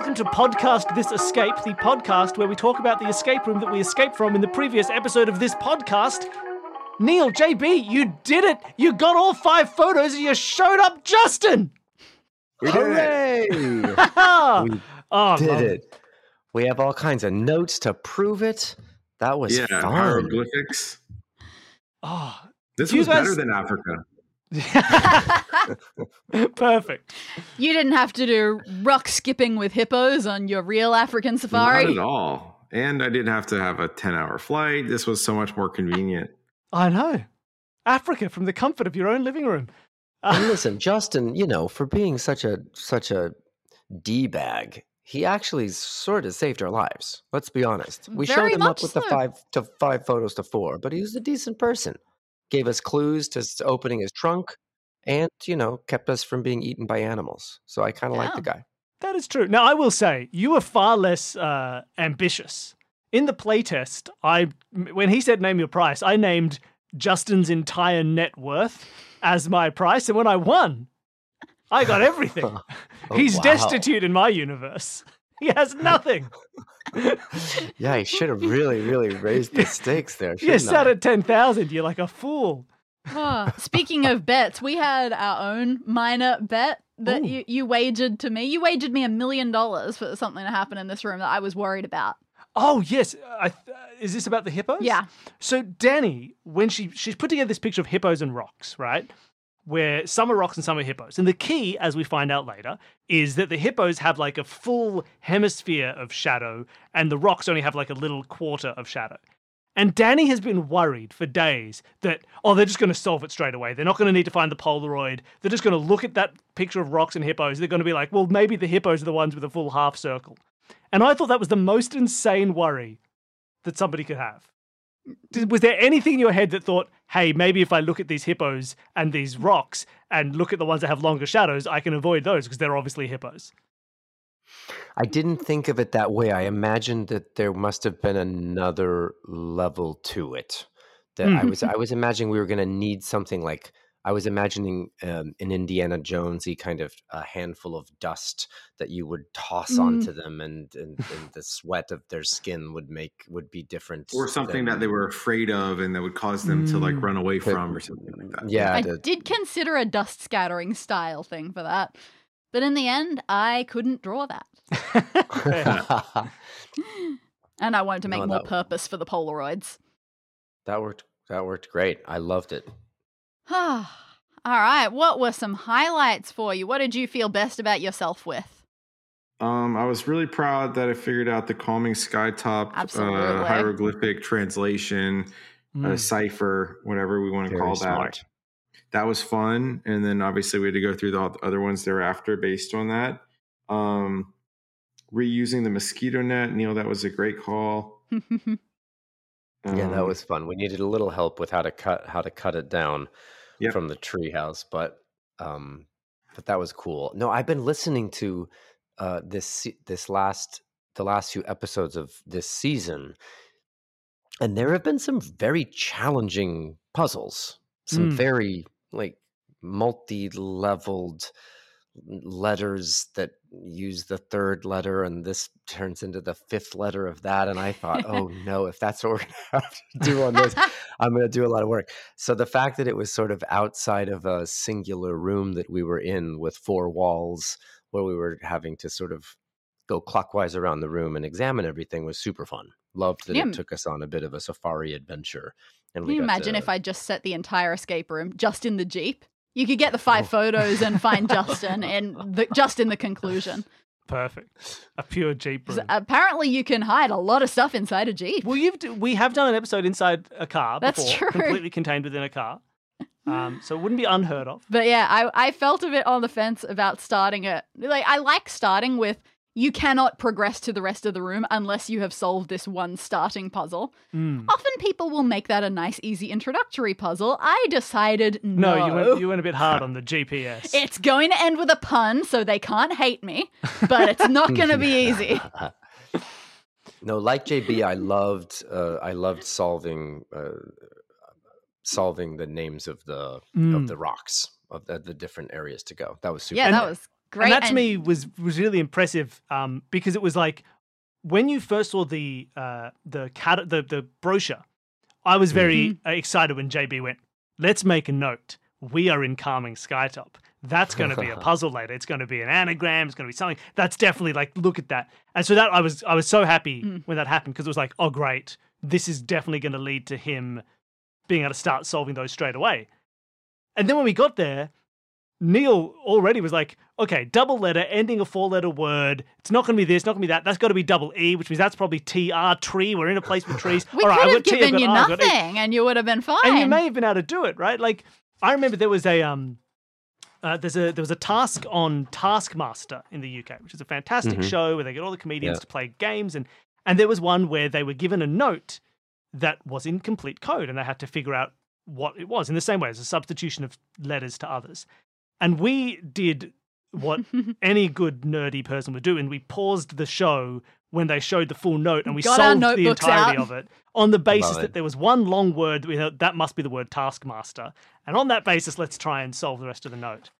Welcome to Podcast This Escape, the podcast where we talk about the escape room that we escaped from in the previous episode of this podcast. Neil, JB, you did it! You got all five photos and you showed up Justin! We did it. Hooray! oh, we love did it. We have all kinds of notes to prove it. That was Yeah, fun. hieroglyphics. Oh, This was guys- better than Africa. perfect. You didn't have to do rock skipping with hippos on your real African safari. Not at all. And I didn't have to have a 10 hour flight. This was so much more convenient. I know. Africa from the comfort of your own living room. And listen, Justin, you know, for being such a such a d bag, he actually sort of saved our lives. Let's be honest. We Very showed him up much with the five to five photos to four, but he was a decent person. Gave us clues to opening his trunk, and you know, kept us from being eaten by animals. So I kind of like the guy. that is true. Now, I will say, you were far less uh, ambitious. In the playtest, I when he said name your price, I named Justin's entire net worth as my price, and when I won, I got everything. Oh, He's wow. destitute in my universe. He has nothing. Yeah, he should have really, really raised the stakes there. you shouldn't sat I? at 10,000. You're like a fool. Oh, speaking of bets, we had our own minor bet that Ooh. you, you wagered to me. You wagered me a million dollars for something to happen in this room that I was worried about. Oh, yes. I, th- uh, is this about the hippos? Yeah. So Danny, when she she's put together this picture of hippos and rocks, right? Where some are rocks and some are hippos. And the key, as we find out later, is that the hippos have like a full hemisphere of shadow, and the rocks only have like a little quarter of shadow. And Danny has been worried for days that, oh, they're just going to solve it straight away. They're not going to need to find the Polaroid. They're just going to look at that picture of rocks and hippos. They're going to be like, well, maybe the hippos are the ones with a full half circle. And I thought that was the most insane worry that somebody could have. Was there anything in your head that thought, hey, maybe if I look at these hippos and these rocks and look at the ones that have longer shadows, I can avoid those because they're obviously hippos? I didn't think of it that way. I imagined that there must have been another level to it. That I Mm. was I was imagining we were going to need something like I was imagining um, an Indiana Jonesy kind of a handful of dust that you would toss Mm. onto them, and, and and the sweat of their skin would make would be different. Or something that they were afraid of and that would cause them to like Mm. run away Could- from or something like that. Yeah, I the- did consider a dust scattering style thing for that. But in the end, I couldn't draw that. And I wanted to make No, more that- purpose for the Polaroids. that worked. That worked great. I loved it. All right. What were some highlights for you? What did you feel best about yourself with? Um, I was really proud that I figured out the calming skytop Absolutely. uh, hieroglyphic translation, Mm. uh, cipher, whatever we want to Very call smart. that. That was fun, and then obviously we had to go through the other ones thereafter based on that. Um, reusing the mosquito net, Neil, that was a great call. yeah, that Um, was fun. We needed a little help with how to cut how to cut it down Yep. from the treehouse, but um, but that was cool. No, I've been listening to uh, this this last the last few episodes of this season, and there have been some very challenging puzzles. Some Mm. very like multi-leveled letters that use the third letter and this turns into the fifth letter of that and i thought oh no if that's what we're gonna have to do on this i'm gonna do a lot of work so the fact that it was sort of outside of a singular room that we were in with four walls where we were having to sort of go clockwise around the room and examine everything was super fun loved that Yeah. it took us on a bit of a safari adventure and Can you imagine to- if I just set the entire escape room just in the Jeep? You could get the five photos and find Justin and the, just in the conclusion. Perfect. A pure Jeep 'Cause room. Apparently, you can hide a lot of stuff inside a Jeep. Well, you've d- we have done an episode inside a car That's before, true. completely contained within a car. Um, so it wouldn't be unheard of. But yeah, I, I felt a bit on the fence about starting it. Like, I like starting with you cannot progress to the rest of the room unless you have solved this one starting puzzle. Mm. Often people will make that a nice, easy introductory puzzle. I decided no. No, you went you went a bit hard on the GPS. It's going to end with a pun, so they can't hate me, but it's not going to be easy. no, like JB, I loved uh, I loved solving uh, solving the names of the Mm. of the rocks of the, the different areas to go. That was super. Yeah, And- that was Great. and that to and- me was was really impressive um, because it was like when you first saw the uh, the cat the the brochure, I was very Mm-hmm. excited when JB went. Let's make a note. We are in Calming Skytop. That's going to be a puzzle later. It's going to be an anagram. It's going to be something. That's definitely like look at that. And so that I was I was so happy Mm. when that happened because it was like oh great, this is definitely going to lead to him being able to start solving those straight away. And then when we got there, Neil already was like, okay, double letter, ending a four letter word. It's not going to be this, not going to be that. That's got to be double E, which means that's probably TR, tree. We're in a place with trees. we All right, could I've have got T, I've given got you R, I've got nothing, and you would have been fine. And you may have been able to do it, right? Like, I remember there was a um, uh, there's a there was a task on Taskmaster in the UK, which is a fantastic Mhm. show where they get all the comedians Yeah. to play games, and and there was one where they were given a note that was in complete code, and they had to figure out what it was in the same way as a substitution of letters to others. And we did what any good nerdy person would do, and we paused the show when they showed the full note, and we Got solved the entirety out. of it on the basis that there was one long word. We thought that must be the word taskmaster, and on that basis, let's try and solve the rest of the note.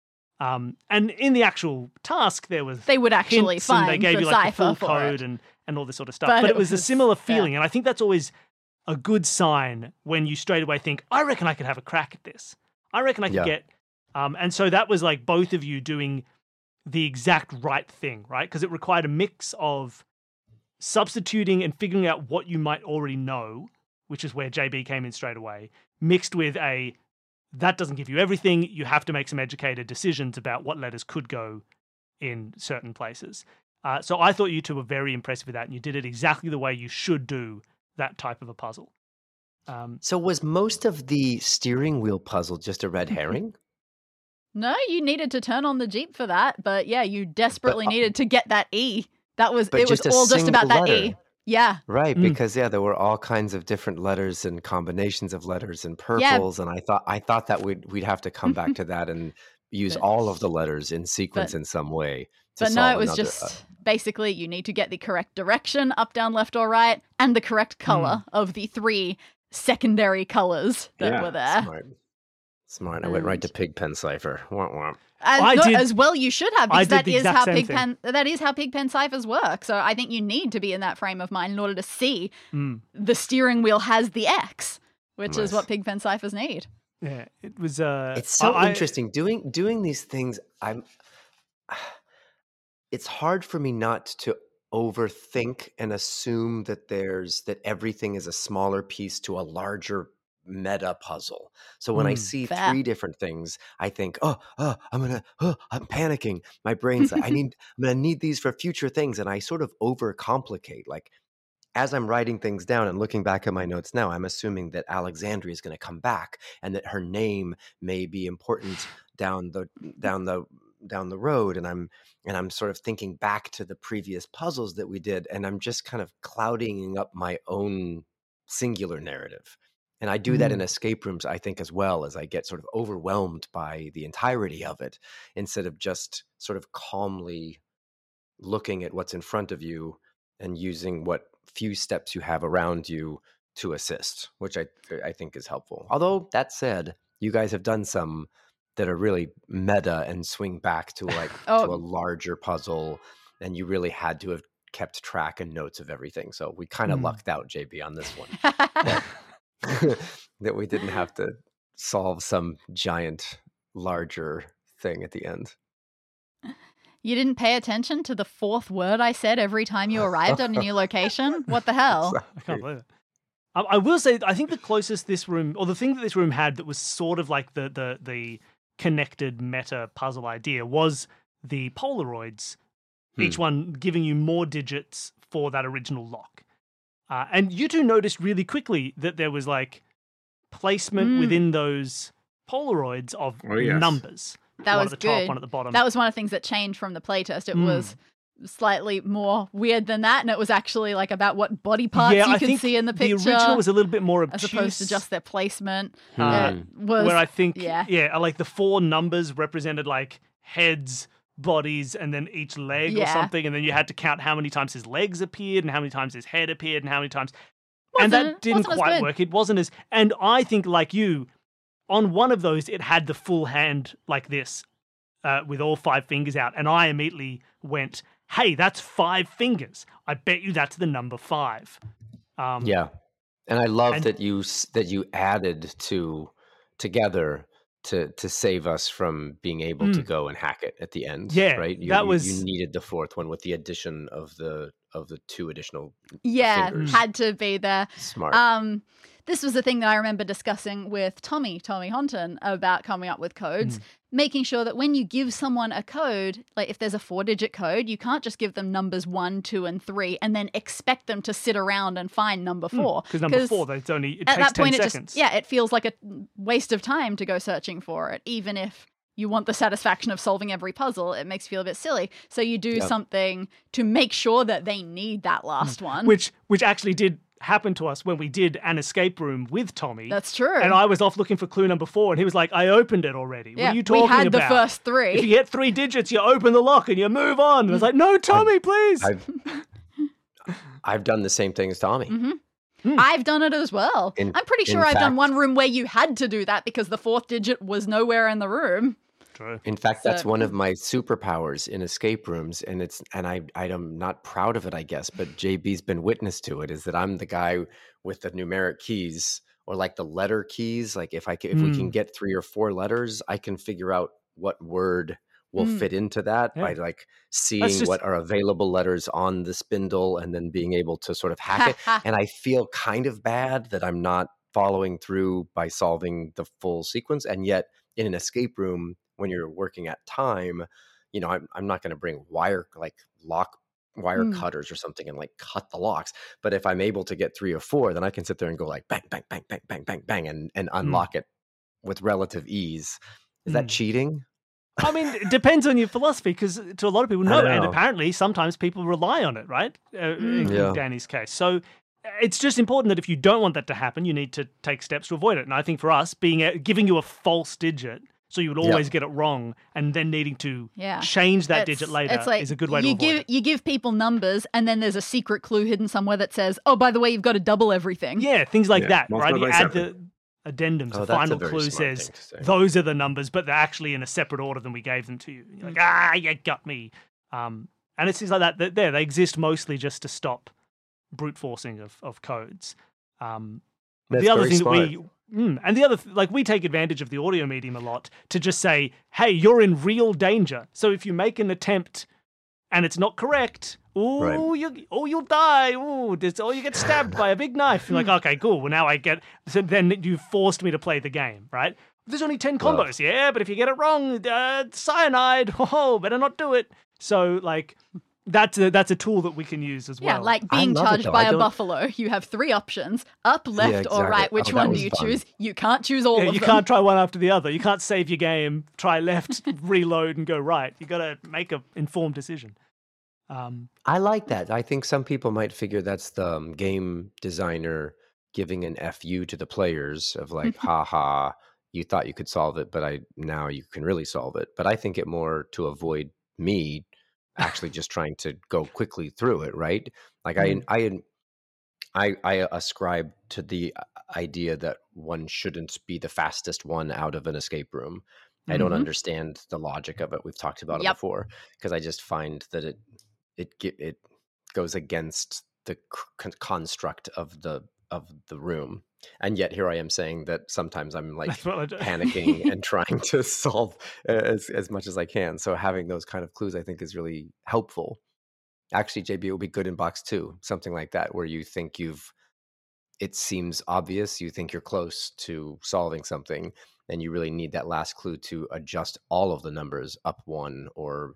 Um, and in the actual task, there was they would actually hints, and find they gave the you like the cipher full for code it. and and all this sort of stuff. But But, it it was a was- similar yeah. feeling, and I think that's always a good sign when you straight away think, I reckon I could have a crack at this. I reckon I could Yeah. get. Um, and so that was like both of you doing the exact right thing, right? Because it required a mix of substituting and figuring out what you might already know, which is where JB came in straight away, mixed with a that doesn't give you everything. You have to make some educated decisions about what letters could go in certain places. Uh, so I thought you two were very impressive with that, and you did it exactly the way you should do that type of a puzzle. Um, So was most of the steering wheel puzzle just a red herring? No, you needed to turn on the jeep for that, but yeah, you desperately uh, needed to get that E. That was it. Was all just about single that E. Yeah, Right, Mm. because yeah, there were all kinds of different letters and combinations of letters and purples, and I thought I thought that we'd we'd have to come back to that and use But- all of the letters in sequence but- in some way. to but no, it was another- just uh, basically you need to get the correct direction, up, down, left, or right, and the correct color of the three secondary colors that Yeah, were there. smart. Smart. I went right to Pigpen Cipher. Wah, wah. And I no, did- as well, you should have I because did that the is exact how Pigpen that is how Pigpen ciphers work. So I think you need to be in that frame of mind in order to see mm, the steering wheel has the X, which is what Pigpen ciphers need. yeah, it was. Uh, It's so I- I- interesting doing doing these things. I'm. It's hard for me not to overthink and assume that there's that everything is a smaller piece to a larger meta puzzle. So when I Mm. see Fair. three different things, I think, oh, oh, I'm gonna, oh, I'm panicking. My brain's like, I need, I'm gonna need these for future things, and I sort of overcomplicate. Like as I'm writing things down and looking back at my notes now, I'm assuming that Alexandria is going to come back and that her name may be important down the down the down the road and I'm and I'm sort of thinking back to the previous puzzles that we did and I'm just kind of clouding up my own singular narrative. And I do that in escape rooms I think as well as I get sort of overwhelmed by the entirety of it instead of just sort of calmly looking at what's in front of you and using what few steps you have around you to assist, which I I think is helpful. Although that said, you guys have done some that are really meta and swing back to like to Oh. a larger puzzle, and you really had to have kept track and notes of everything. So we kind of Mm. lucked out, JB, on this one that we didn't have to solve some giant, larger thing at the end. you didn't pay attention to the fourth word I said every time you arrived on a new location. What the hell? I can't believe it. I, I will say, I think the closest this room, or the thing that this room had that was sort of like the the the connected meta puzzle idea, was the Polaroids. Each hmm. one giving you more digits for that original lock. Uh, and you two noticed really quickly that there was like placement Mm. within those Polaroids of Oh, yes. numbers. That one was at the top, good. one at the bottom. That was one of the things that changed from the playtest. It Mm. was slightly more weird than that, and it was actually like about what body parts yeah, you I could think see in the picture. the original was a little bit more obtuse. as opposed to just their placement. Uh, was where I think yeah. yeah. like the four numbers represented like heads, bodies, and then each leg or something, and then you had to count how many times his legs appeared and how many times his head appeared and how many times. and Wasn't- that didn't quite work. It wasn't as, and I think like you, on one of those it had the full hand like this, uh, with all five fingers out, and I immediately went, "Hey, that's five fingers. I bet you that's the number five. Um, Yeah, and I love and- that you that you added to together to to save us from being able to Mm. go and hack it at the end. Yeah, right. You, that you- was- you needed the fourth one with the addition of the of the two additional Yeah, Fingers. had to be there. smart. Um, this was the thing that I remember discussing with Tommy, Tommy Honton, about coming up with codes, Mm. making sure that when you give someone a code, like if there's a four digit code, you can't just give them numbers one, two, and three and then expect them to sit around and find number four. because number four, that's only it at takes that point, ten it seconds. just, yeah, it feels like a waste of time to go searching for it, even if you want the satisfaction of solving every puzzle, it makes you feel a bit silly. So you do Yep. something to make sure that they need that last one. Mm. which which actually did happen to us when we did an escape room with Tommy. That's true. and I was off looking for clue number four, and he was like, "I opened it already. yeah, what are you talking about?" we had about?" the first three. If you get three digits, you open the lock and you move on. And I was like, "No, Tommy, please." I've I've done the same thing as Tommy. Mhm. Hmm. I've done it as well. In- I'm pretty sure I've done one room where you had to do that because the fourth digit was nowhere in the room. True. In fact, that's one of my superpowers in escape rooms, and it's and I I'm not proud of it, I guess, but JB's been witness to it. Is that I'm the guy with the numeric keys or like the letter keys. Like if I can, if we can Mm. get three or four letters, I can figure out what word will Mm. fit into that Yeah. by like seeing just- what are available letters on the spindle and then being able to sort of hack it. And I feel kind of bad that I'm not following through by solving the full sequence. And yet, in an escape room, when you're working at time, you know, I'm, I'm not going to bring wire, like lock wire Mm. cutters or something and like cut the locks. But if I'm able to get three or four, then I can sit there and go like bang, bang, bang, bang, bang, bang, bang, and, and unlock it with relative ease. Is that Mm. cheating? I mean, it depends on your philosophy because to a lot of people, no. And apparently, sometimes people rely on it, right? Uh, in Mm. Yeah. Danny's case. So it's just important that if you don't want that to happen, you need to take steps to avoid it. And I think for us, being a, giving you a false digit so you would Yep. always get it wrong and then needing to Yeah. change that It's- digit later it's like is a good way to you avoid give it. you give people numbers and then there's a secret clue hidden somewhere that says, "Oh, by the way, you've got to double everything." Yeah, things like Yeah, that, multiply right? You add seven. the addendums. Oh, a final clue says thing to say. those are the numbers, but they're actually in a separate order than we gave them to you. You're like, ah, you got me. Um, and it's things like that. that there, they exist mostly just to stop brute forcing of, of codes. Um, the other thing smart. that we mm, and the other th- like we take advantage of the audio medium a lot to just say, hey, you're in real danger. So if you make an attempt and it's not correct, oh Right. you oh you'll die. Oh, this, oh you get stabbed by a big knife. You're like, okay, cool. Well now I get. So then you forced me to play the game, right? There's only ten Well- combos, yeah, but if you get it wrong, uh, cyanide. Oh, better not do it. So like. That's a that's a tool that we can use as well. Yeah, like being love it, charged by I a don't- buffalo. You have three options: up, left, or exactly. right. Which Oh, that one do you fun. choose? You can't choose all Yeah, of you them. can't try one after the other. You can't save your game, try left, reload, and go right. You got to make a informed decision. Um, I like that. I think some people might figure that's the um, game designer giving an fu to the players of like, ha ha, you thought you could solve it, but I now you can really solve it. But I think it more to avoid me actually just trying to go quickly through it, right? Like. I I I I ascribe to the uh, idea that one shouldn't be the fastest one out of an escape room. I don't Mhm. understand the logic of it. We've talked about Yep. it before because I just find that it it it goes against the c- construct of the of the room. And yet here I am saying that sometimes I'm like that's what I do. panicking and trying to solve as as much as I can. So having those kind of clues I think is really helpful. Actually, JB, it would be good in box two, something like that, where you think you've it seems obvious, you think you're close to solving something, and you really need that last clue to adjust all of the numbers up one or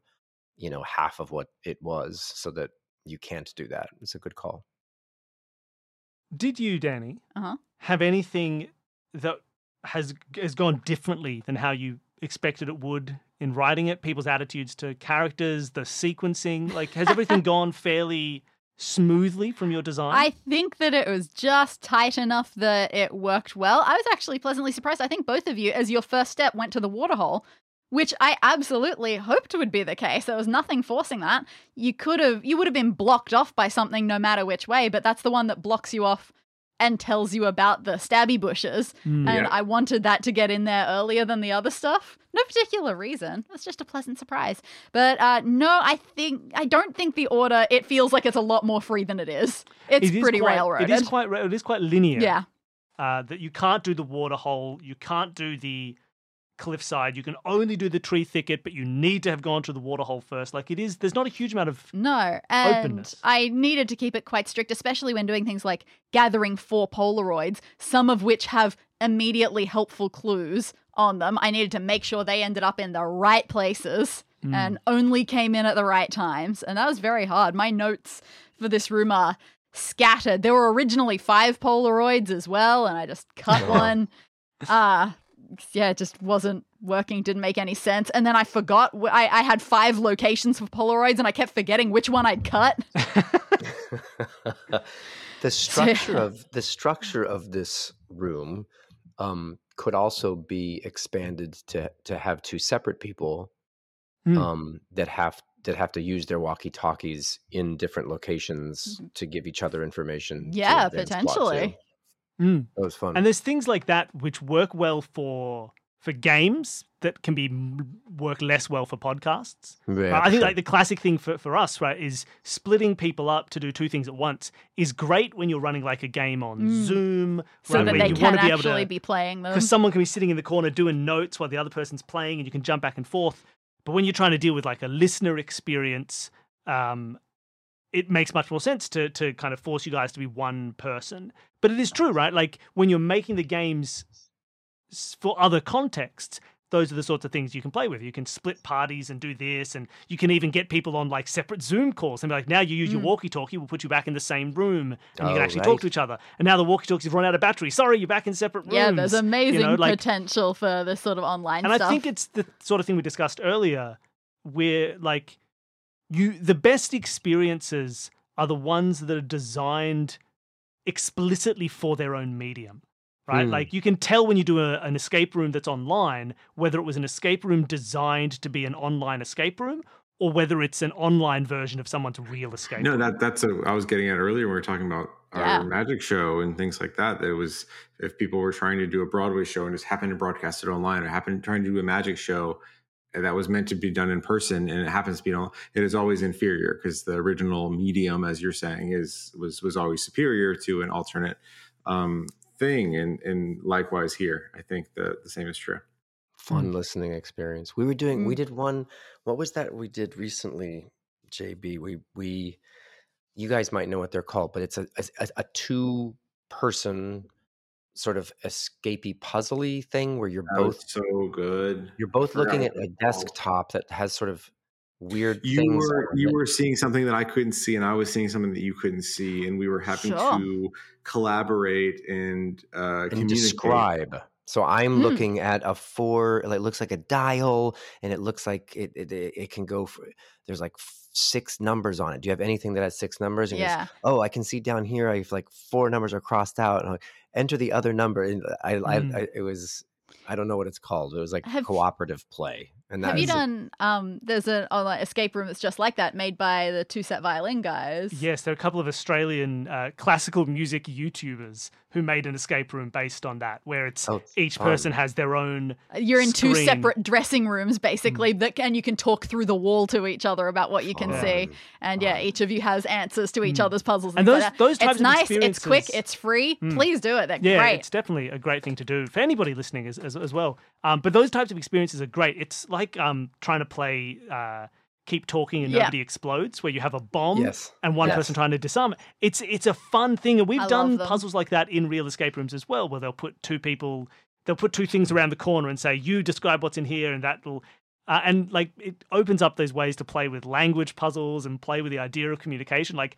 you know half of what it was so that you can't do that. It's a good call. Did you, Danny, Uh-huh. have anything that has has gone differently than how you expected it would in writing it? People's attitudes to characters, the sequencing, like has everything gone fairly smoothly from your design? I think that it was just tight enough that it worked well. I was actually pleasantly surprised. I think both of you, as your first step, went to the waterhole, which I absolutely hoped would be the case. There was nothing forcing that. You could have, you would have been blocked off by something no matter which way, but that's the one that blocks you off and tells you about the stabby bushes. Mm. And Yeah. I wanted that to get in there earlier than the other stuff. No particular reason. It's just a pleasant surprise. But uh, no, I think I don't think the order. It feels like it's a lot more free than it is. It's It is pretty quite, railroaded. It is quite. It is quite linear. yeah. Uh, that you can't do the water hole. You can't do the cliffside. You can only do the tree thicket, but you need to have gone to the water hole first. Like it is. There's not a huge amount of. No, and Openness. I needed to keep it quite strict, especially when doing things like gathering four Polaroids, some of which have immediately helpful clues on them. I needed to make sure they ended up in the right places Mm. and only came in at the right times. And that was very hard. My notes for this room are scattered. There were originally five Polaroids as well, and I just cut one. Uh yeah, it just wasn't working, didn't make any sense. And then I forgot, wh- I, I had five locations for Polaroids and I kept forgetting which one I'd cut. the structure of the structure of this room um, could also be expanded to to have two separate people Hmm. um, that have that have to use their walkie talkies in different locations to give each other information. Mm-hmm. Yeah, advance plot, potentially. Mm. That was fun. And there's things like that which work well for for games that can be work less well for podcasts. Yeah, I think sure. like the classic thing for, for us, right, is splitting people up to do two things at once is great when you're running like a game on Mm. Zoom, So right, that where they you can want to be able actually to be playing them. because someone can be sitting in the corner doing notes while the other person's playing and you can jump back and forth. But when you're trying to deal with like a listener experience, um, it makes much more sense to to kind of force you guys to be one person. But it is true, right? Like when you're making the games for other contexts, those are the sorts of things you can play with. You can split parties and do this, and you can even get people on like separate Zoom calls and be like, now you use your Mm. walkie-talkie, we'll put you back in the same room, and you can Oh, actually talk to each other. And now the walkie-talkies have run out of battery. Sorry, you're back in separate rooms. yeah, there's amazing know, like- potential for this sort of online stuff. and stuff. I think it's the sort of thing we discussed earlier, where like you the best experiences are the ones that are designed explicitly for their own medium. Right? Hmm. Like you can tell when you do a, an escape room that's online whether it was an escape room designed to be an online escape room or whether it's an online version of someone's real escape No, room. that that's a, I was getting at earlier when we were talking about Yeah. our magic show and things like that. That it was if people were trying to do a Broadway show and just happened to broadcast it online, or happened trying to do a magic show that was meant to be done in person and it happens to be on, it is always inferior because the original medium, as you're saying, is was was always superior to an alternate um, thing. And and likewise here, I think the the same is true. fun listening experience. We were doing we Mm. did one what was that we did recently, JB? We we you guys might know what they're called, but it's a a, a two person sort of escapey puzzly thing where you're That both so good. you're both looking at a desktop that has sort of weird you things were you it. were seeing something that I couldn't see, and I was seeing something that you couldn't see, and we were having Sure. to collaborate and uh, and communicate. describe. So I'm Hmm. looking at a four. It looks like a dial, and it looks like it it, it can go for. There's like six numbers on it. Do you have anything that has six numbers? And he goes, yeah. oh, I can see down here. I have like four numbers are crossed out. And like, enter the other number. And I, I, Mm. I, it was, I don't know what it's called. It was like Have- cooperative play. And that Have you was a- done? Um, there's an online escape room that's just like that, made by the TwoSet violin guys. Yes, there are a couple of Australian uh, classical music YouTubers who made an escape room based on that, where it's Oh, each fun. person has their own. You're in two separate dressing rooms, basically, that and you can talk through the wall to each other about what you can see. fun. And yeah, each of you has answers to each Mm. other's puzzles. And things those like those types it's of nice, it's quick, it's free. Mm. Please do it. They're yeah, great. it's definitely a great thing to do for anybody listening as as, as well. Um, but those types of experiences are great. It's like um trying to play uh, keep talking and Yeah. nobody explodes, where you have a bomb Yes. and one Yes. person trying to disarm it. It's it's a fun thing, and we've I done puzzles like that in real escape rooms as well, where they'll put two people, they'll put two things around the corner and say, "You describe what's in here," and that will. Uh, and like it opens up those ways to play with language puzzles and play with the idea of communication. Like,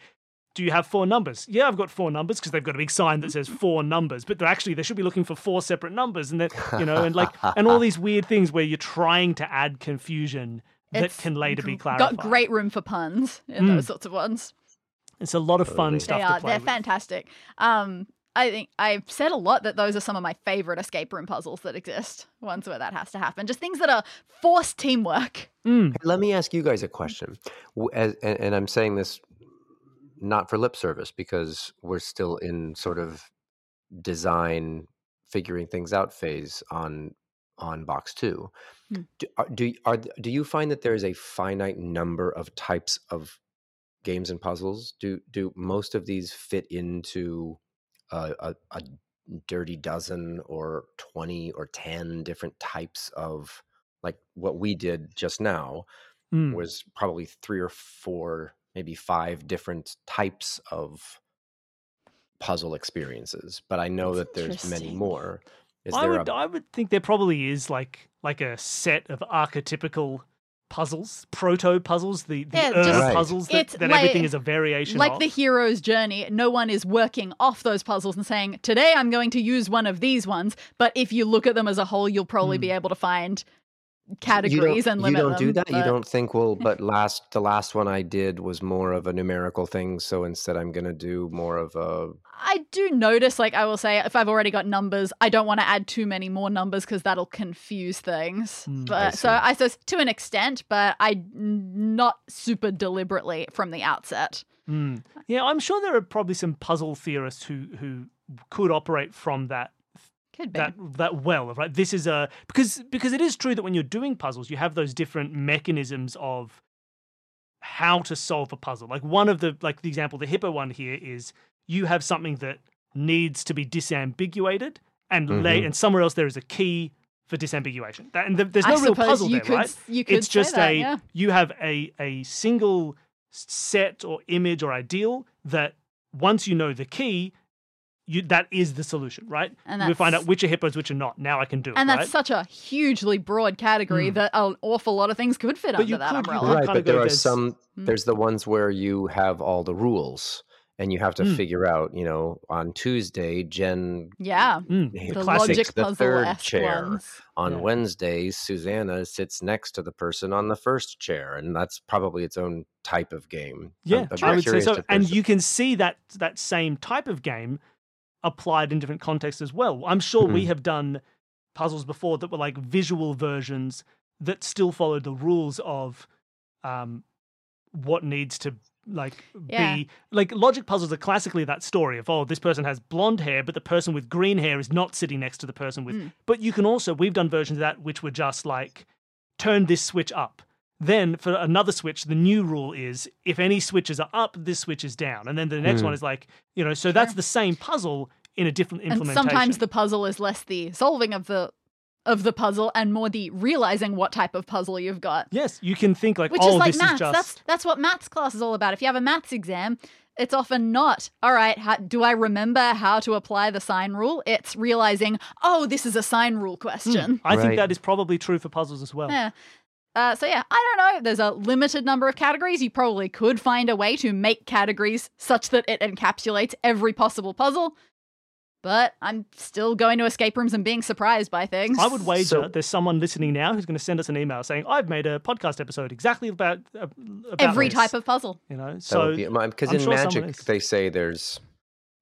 do you have four numbers? Yeah, I've got four numbers because they've got a big sign that says four numbers. But they're actually they should be looking for four separate numbers, and then you know, and like and all these weird things where you're trying to add confusion that It's can later be g- clarified. Got great room for puns in Mm. those sorts of ones. It's a lot of fun Totally. stuff they to are. play They're with. fantastic. Um, I think I've said a lot that those are some of my favorite escape room puzzles that exist. Ones where that has to happen. Just things that are forced teamwork. Mm. Let me ask you guys a question. As, and, and I'm saying this not for lip service because we're still in sort of design figuring things out phase on on box 2 Hmm. do, are, do are do you find that there's a finite number of types of games and puzzles do do most of these fit into a, a, a dirty dozen or 20 or 10 different types of like what we did just now Mm. was probably three or four maybe five different types of puzzle experiences but i know That's that there's many more is I there would a I would think there probably is like like a set of archetypical puzzles, proto puzzles, the, the Yeah, Ur just- Right. puzzles that, that like- everything is a variation of. like of. the hero's journey, no one is working off those puzzles and saying, today I'm going to use one of these ones. But if you look at them as a whole, you'll probably Hmm. be able to find you categories and you don't do them, that you don't think well but last the last one i did was more of a numerical thing so instead i'm going to do more of a I do notice, like I will say, if I've already got numbers, I don't want to add too many more numbers because that'll confuse things. Mm, I but so. I suppose to an extent, but i not super deliberately from the outset. Mm. Yeah, I'm sure there are probably some puzzle theorists who who could operate from that Could be. that that well right this is a because because it is true that when you're doing puzzles you have those different mechanisms of how to solve a puzzle like one of the like the example the hippo one here is you have something that needs to be disambiguated and lay Mhm. and somewhere else there is a key for disambiguation that, and th- there's no I real puzzle you there could, right You could it's just that, a yeah. you have a a single set or image or ideal that once you know the key you that is the solution right And we find out which are hippos which are not now i can do it And right? that's such a hugely broad category Mm. that an awful lot of things could fit But under you that could- umbrella. could- right but there are there's- some Mm. there's the ones where you have all the rules and you have to Mm. figure out you know on tuesday jen Yeah, Mm, The the the classic logic the puzzle third chair. ones. on Yeah. wednesday susanna sits next to the person on the first chair and that's probably its own type of game yeah I'm- I'm i would say so and you can see that that same type of game applied in different contexts as well i'm sure we Mhm. have done puzzles before that were like visual versions that still followed the rules of um what needs to like Yeah. be like logic puzzles are classically that story of oh this person has blonde hair but the person with green hair is not sitting next to the person with Mm. but you can also we've done versions of that which were just like turn this switch up then for another switch the new rule is if any switches are up this switch is down and then the next Hmm. one is like you know so that's the same puzzle in a different And implementation sometimes the puzzle is less the solving of the of the puzzle and more the realizing what type of puzzle you've got. yes you can think like Which oh is like this maths. is just That's that's what maths class is all about. If you have a maths exam, it's often not, all right, how, do I remember how to apply the sine rule? It's realizing, oh, this is a sine rule Hmm. question. i think that is probably true for puzzles as well Yeah. Uh, so yeah, I don't know. There's a limited number of categories. You probably could find a way to make categories such that it encapsulates every possible puzzle. But I'm still going to escape rooms and being surprised by things. I would wager So- there's someone listening now who's going to send us an email saying, "I've made a podcast episode exactly about, uh, about every this," type of puzzle. you know." So because in sure magic they say there's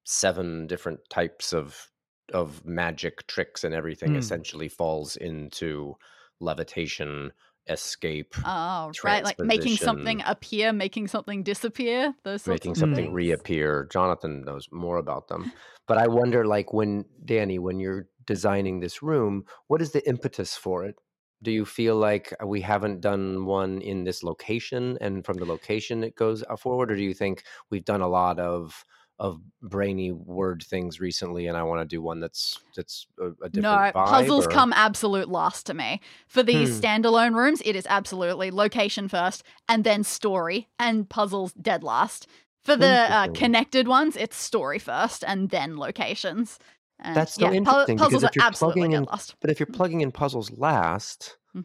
seven different types of of magic tricks and everything Hmm. essentially falls into levitation, escape, Oh, right. Like making something appear, making something disappear. Those making something things. reappear. Jonathan knows more about them. But I wonder like when Danny when you're designing this room, what is the impetus for it? Do you feel like we haven't done one in this location and from the location it goes uh, forward or do you think we've done a lot of of brainy word things recently and I want to do one that's that's a, a different No, puzzles or- come absolute last to me. For these Hmm. standalone rooms, it is absolutely location first and then story, and puzzles dead last. For the uh, connected ones, it's story first and then locations. And That's so yeah, pu- interesting, because puzzles if are you're absolutely dead in- last. But if you're plugging in puzzles last, Hmm.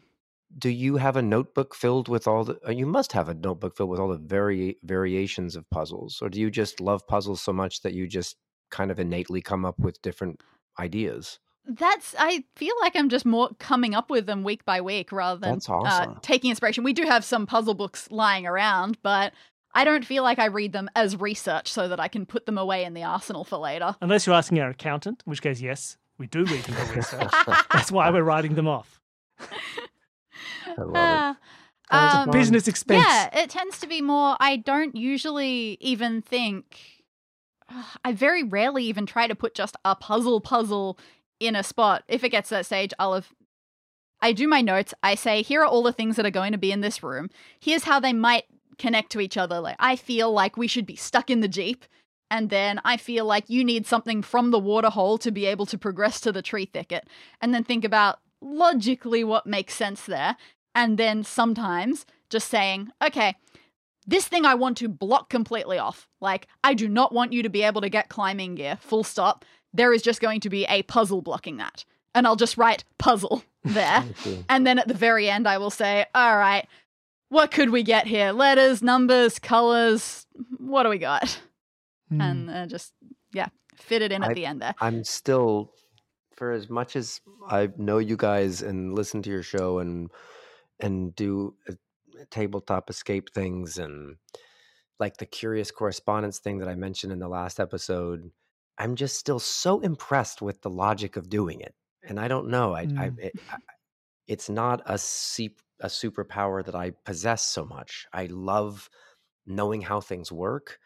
Do you have a notebook filled with all the? uh, You must have a notebook filled with all the vari- variations of puzzles, or do you just love puzzles so much that you just kind of innately come up with different ideas? That's I feel like I'm just more coming up with them week by week rather than awesome. uh, taking inspiration. We do have some puzzle books lying around, but I don't feel like I read them as research so that I can put them away in the arsenal for later. unless you're asking our accountant, in which case yes, we do read them for research. That's why we're writing them off. I love. Uh, um, business expense. Yeah, it tends to be more. I don't usually even think. I very rarely even try to put just a puzzle puzzle in a spot. If it gets to that stage, I'll have. I do my notes. I say, here are all the things that are going to be in this room. Here's how they might connect to each other. Like, I feel like we should be stuck in the Jeep. And then I feel like you need something from the water hole to be able to progress to the tree thicket. And then think about logically what makes sense there. And then sometimes just saying, okay, this thing I want to block completely off. Like, I do not want you to be able to get climbing gear, full stop. There is just going to be a puzzle blocking that. And I'll just write puzzle there. And then at the very end, I will say, all right, what could we get here? Letters, numbers, colors. What do we got? Hmm. And uh, just, yeah, fit it in at the end there. I'm still, for as much as I know you guys and listen to your show and and do uh, tabletop escape things and like the curious correspondence thing that I mentioned in the last episode, I'm just still so impressed with the logic of doing it. And I don't know, I, I, Mm. it, I it's not a seep, a superpower that I possess so much. I love knowing how things work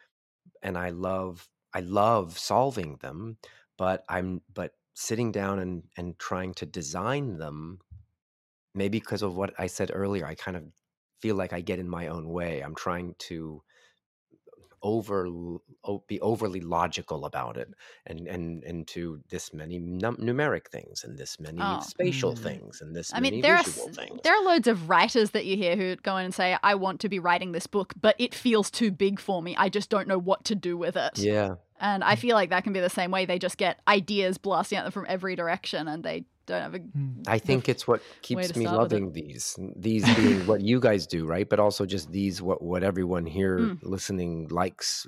and I love I love solving them, but I'm but sitting down and and trying to design them maybe because of what I said earlier, I kind of feel like I get in my own way. I'm trying to over be overly logical about it and and into this many num- numeric things and this many Oh. spatial Mm. things and this I many mean, there are things. there are loads of writers that you hear who go in and say, "I want to be writing this book, but it feels too big for me. I just don't know what to do with it." yeah. And I feel like that can be the same way. They just get ideas blasting at them from every direction, and they don't have a. Hmm. Think it's what keeps me start with it. loving these. These being what you guys do, right? But also just these what what everyone here Mm. listening likes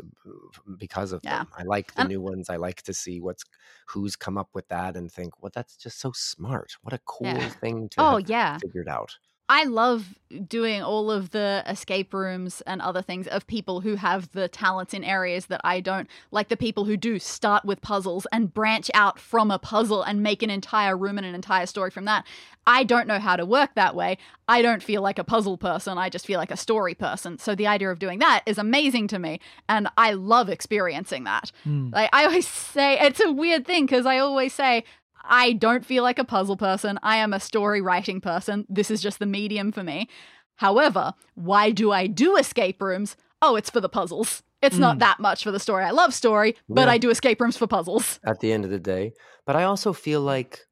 because of Yeah. them. I like the And- new ones. I like to see what's who's come up with that and think, well, that's just so smart. What a cool Yeah. thing to Oh have yeah, figured out. I love doing all of the escape rooms and other things of people who have the talents in areas that I don't, like the people who do start with puzzles and branch out from a puzzle and make an entire room and an entire story from that. I don't know how to work that way. I don't feel like a puzzle person. I just feel like a story person. So the idea of doing that is amazing to me. And I love experiencing that. Hmm. Like I always say, it's a weird thing because I always say, I don't feel like a puzzle person. I am a story writing person. This is just the medium for me. However, why do I do escape rooms? Oh, it's for the puzzles. It's not Mm. that much for the story. I love story, but Yeah. I do escape rooms for puzzles. At the end of the day, but I also feel like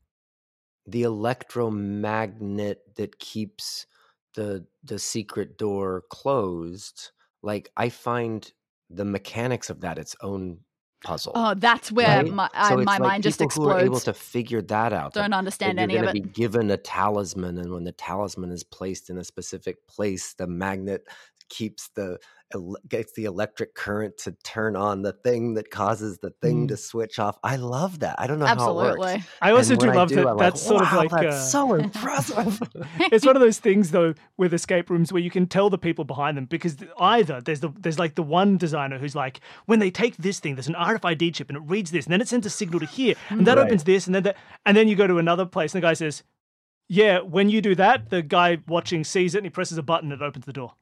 the electromagnet that keeps the the secret door closed. Like I find the mechanics of that its own puzzle. Oh, that's where Right? my, I, So my like mind just people who are able explodes. to figure that out. that- Don't that understand you're any of going to it. be given a talisman, and when the talisman is placed in a specific place, the magnet keeps the gets the electric current to turn on the thing that causes the thing Mm. to switch off. I love that. I don't know how it works. Absolutely. I also do when I love do, that. I'm that's like, sort of like that's uh, so impressive. it's one of those things though with escape rooms where you can tell the people behind them because either there's the there's like the one designer who's like when they take this thing there's an RFID chip and it reads this and then it sends a signal to here and that Right. opens this and then that and then you go to another place and the guy says yeah when you do that the guy watching sees it and he presses a button and it opens the door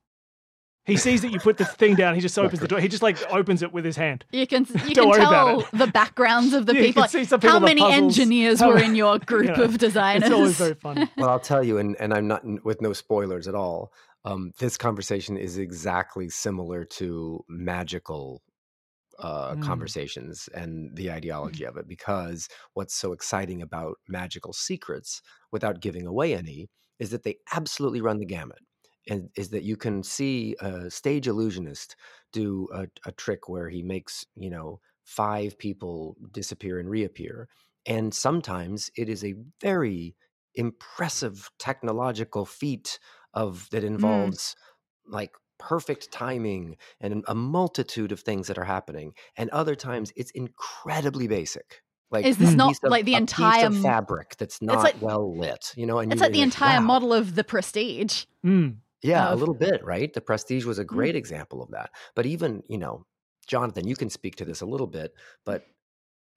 he sees that you put the thing down he just opens the door he just like opens it with his hand You can you can tell the backgrounds of the Yeah, you people. can see some people How many puzzles, engineers how were in your group Yeah. of designers? it's always very funny well, I'll tell you, and, and I'm not with no spoilers at all. Um, this conversation is exactly similar to magical uh, Mm. conversations and the ideology of it, because what's so exciting about magical secrets, without giving away any, is that they absolutely run the gamut. And is that you can see a stage illusionist do a, a trick where he makes, you know, five people disappear and reappear. And sometimes it is a very impressive technological feat of that involves like perfect timing and a multitude of things that are happening and other times it's incredibly basic like Is this not of- like the entire fabric that's not like- well lit you know and It's you- like the entire wow. model of the prestige. Mm. Yeah a little bit right the prestige was a great example of that but even you know jonathan you can speak to this a little bit but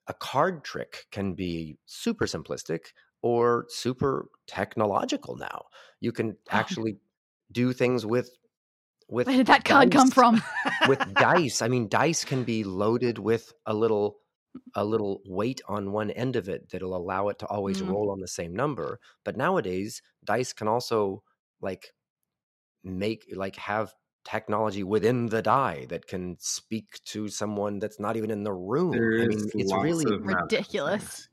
a card trick can be super simplistic or super technological now you can Oh. actually do things with with Where did that card come from? with dice. I mean, dice can be loaded with a little a little weight on one end of it that'll allow it to always Mm. roll on the same number. But nowadays, dice can also like make like have technology within the die that can speak to someone that's not even in the room. There I mean, it's really Ridiculous.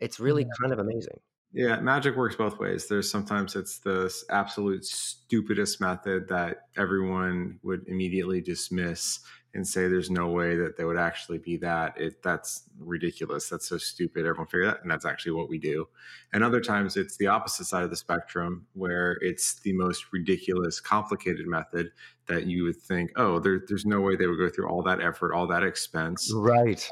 it's really Yeah. kind of amazing. Yeah, magic works both ways. There's sometimes it's the absolute stupidest method that everyone would immediately dismiss and say there's no way that there would actually be that. It that's ridiculous. That's so stupid. Everyone figure that, and that's actually what we do. And other times it's the opposite side of the spectrum where it's the most ridiculous, complicated method that you would think, oh, there, there's no way they would go through all that effort, all that expense Right.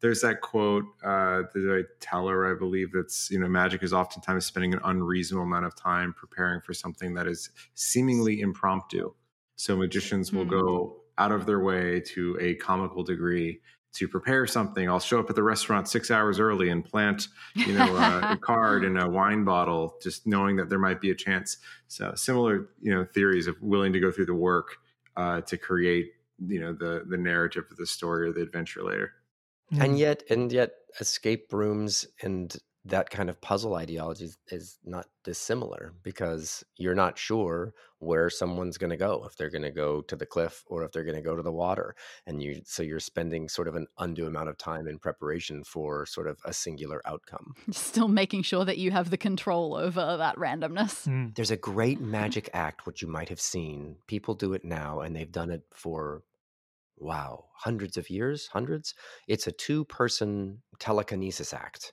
there's that quote uh the Teller i believe that's you know magic is oftentimes spending an unreasonable amount of time preparing for something that is seemingly impromptu so magicians will Hmm. go out of their way to a comical degree to prepare something. I'll show up at the restaurant six hours early and plant you know uh, a card in a wine bottle just knowing that there might be a chance. So similar you know theories of willing to go through the work uh, to create you know the the narrative of the story or the adventure later. And yet and yet escape rooms and that kind of puzzle ideology is, is not dissimilar because you're not sure where someone's going to go if they're going to go to the cliff or if they're going to go to the water and you so you're spending sort of an undue amount of time in preparation for sort of a singular outcome. Still making sure that you have the control over that randomness. Mm. there's a great magic act which you might have seen. People do it now and they've done it for wow hundreds of years hundreds? It's a two person telekinesis act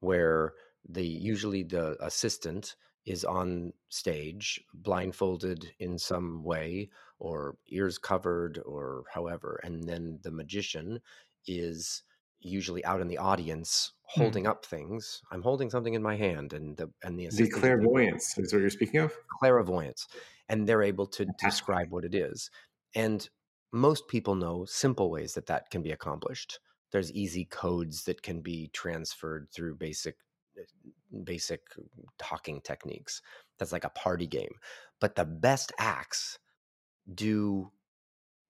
where the usually the assistant is on stage blindfolded in some way or ears covered or however and then the magician is usually out in the audience Hmm. holding up things i'm holding something in my hand and the and the The clairvoyance is what you're speaking of. clairvoyance and they're able to describe what it is and most people know simple ways that that can be accomplished there's easy codes that can be transferred through basic uh, basic talking techniques. That's like a party game. But the best acts do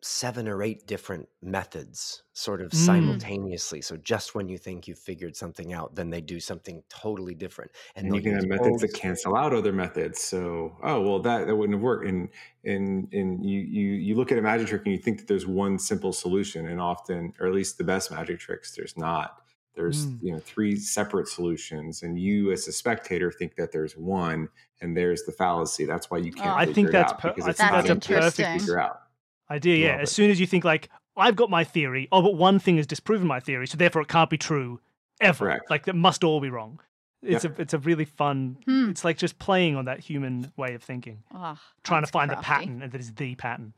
seven or eight different methods sort of Mm. simultaneously so just when you think you've figured something out then they do something totally different And, they'll you can have methods that cancel out other methods. So, oh well, that that wouldn't have worked. And and and you you you look at a magic trick and you think that there's one simple solution, and often, or at least the best magic tricks, there's not. There's Mm. you know three separate solutions, and you as a spectator think that there's one, and there's the fallacy. That's why you can't. Oh. I think it that's out, per- because I it's think not that's a to perfect- figure out. Idea. Yeah, Love as it. soon as you think like I've got my theory, oh, but one thing has disproven my theory, so therefore it can't be true ever. Correct. Like that must all be wrong. It's a it's a really fun. Hmm. It's like just playing on that human way of thinking, Ah, trying to find the pattern and that is the pattern.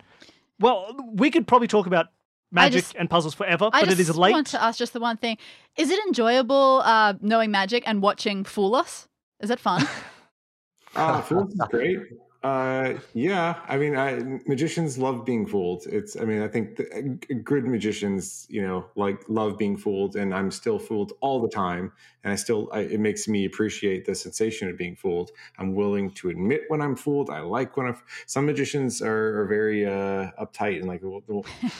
Well, we could probably talk about magic just- and puzzles forever, I but it is late. I want to ask just the one thing: Is it enjoyable uh, knowing magic and watching Fool Us? Is it fun? Uh, Fools is great. Uh, yeah, I mean, I, magicians love being fooled. It's, I mean, I think the, good magicians, you know, like love being fooled, and I'm still fooled all the time. And I still, I, it makes me appreciate the sensation of being fooled. I'm willing to admit when I'm fooled. I like when I'm. Some magicians are, are very uh, uptight and like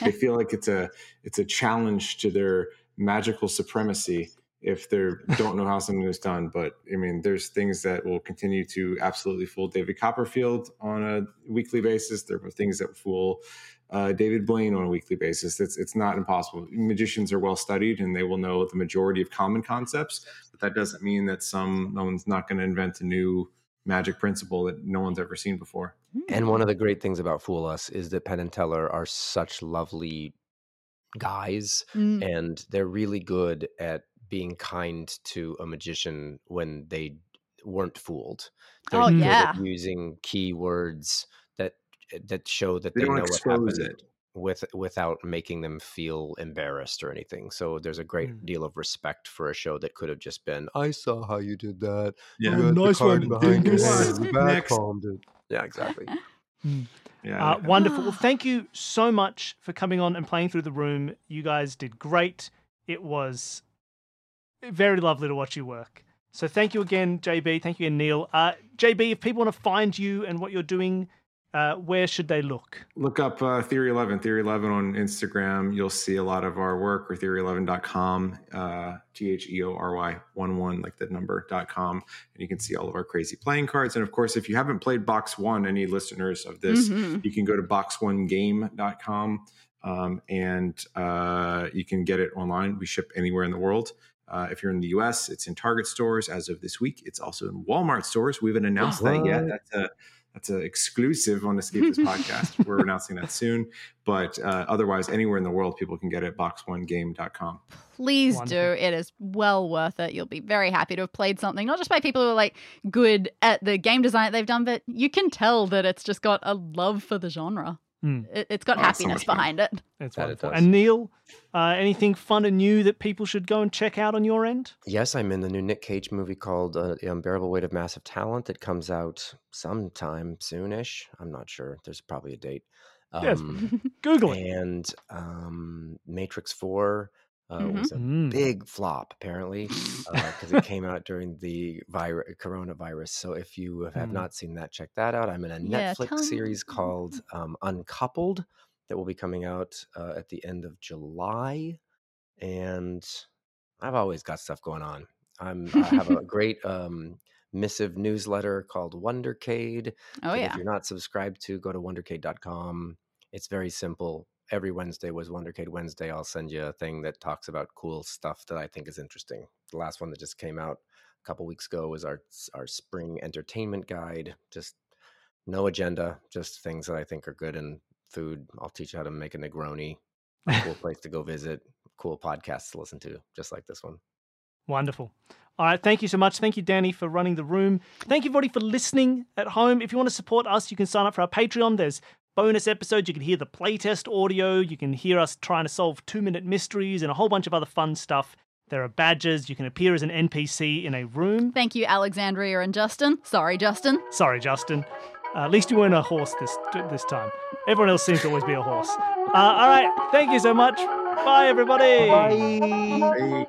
they feel like it's a, it's a challenge to their magical supremacy if they don't know how something is done. But I mean, there's things that will continue to absolutely fool David Copperfield on a weekly basis. There are things that fool uh, David Blaine on a weekly basis. It's it's not impossible. Magicians are well studied and they will know the majority of common concepts. But that doesn't mean that some no one's not going to invent a new magic principle that no one's ever seen before. And one of the great things about Fool Us is that Penn and Teller are such lovely guys, Mm. and they're really good at being kind to a magician when they weren't fooled. They're Oh, good yeah. at using keywords that that show that They they, don't know what expose happened it. with without making them feel embarrassed or anything. So there's a great Mm. deal of respect for a show that could have just been, "I saw how you did that. Yeah. You Nice card one, behind your dingus." back palmed it." Yeah, exactly. Yeah. Uh, wonderful. Well, thank you so much for coming on and playing through the room. You guys did great. It was very lovely to watch you work. So thank you again, JB. Thank you again, Neil. Uh, JB, if people want to find you and what you're doing, uh, where should they look? Look up uh, Theory 11, Theory 11 on Instagram. You'll see a lot of our work or theory11.com, uh, T H E O R Y 1 1, like the number.com. And you can see all of our crazy playing cards. And of course, if you haven't played Box One, any listeners of this, Mhm. you can go to box1game.com um, and uh, you can get it online. We ship anywhere in the world. Uh, if you're in the US, it's in Target stores as of this week. It's also in Walmart stores. We haven't announced that yet. That's a that's an exclusive on Escape This podcast. We're announcing that soon. But uh, otherwise, anywhere in the world, people can get it at box1game.com. Please Wonderful. do. It is well worth it. You'll be very happy to have played something, not just by people who are like good at the game design that they've done, but you can tell that it's just got a love for the genre. Hmm. It, it's got Oh, it's so happiness fun. behind it. It's That it wonderful. does. And Neil, uh, anything fun and new that people should go and check out on your end? Yes, I'm in the new Nick Cage movie called uh, The Unbearable Weight of Massive Talent that comes out sometime soonish. I'm not sure. There's probably a date. Yes. Um, Google it. and um, Matrix 4 uh, Mhm. was a Mm. big flop apparently because it came out during the vir- coronavirus. So if you have Mm. not seen that, check that out. I'm in a Yeah, Netflix tell me- series called um, Uncoupled that will be coming out uh, at the end of July, and I've always got stuff going on. I'm I have a great um, missive newsletter called Wondercade. Oh, yeah. If you're not subscribed to, go to wondercade.com. It's very simple. Every Wednesday was Wondercade Wednesday. I'll send you a thing that talks about cool stuff that I think is interesting. The last one that just came out a couple weeks ago was our our spring entertainment guide. Just no agenda, just things that I think are good and food. I'll teach you how to make a Negroni. A cool place to go visit. Cool podcasts to listen to, just like this one. Wonderful. All right. Thank you so much. Thank you, Danny, for running the room. Thank you, everybody, for listening at home. If you want to support us, you can sign up for our Patreon. There's bonus episodes. You can hear the playtest audio. You can hear us trying to solve two minute mysteries and a whole bunch of other fun stuff. There are badges. You can appear as an NPC in a room. Thank you, Alexandria and Justin. Sorry, Justin. Sorry, Justin. Uh, at least you weren't a horse this this time. Everyone else seems to always be a horse. Uh, all right. Thank you so much. Bye, everybody. Hey.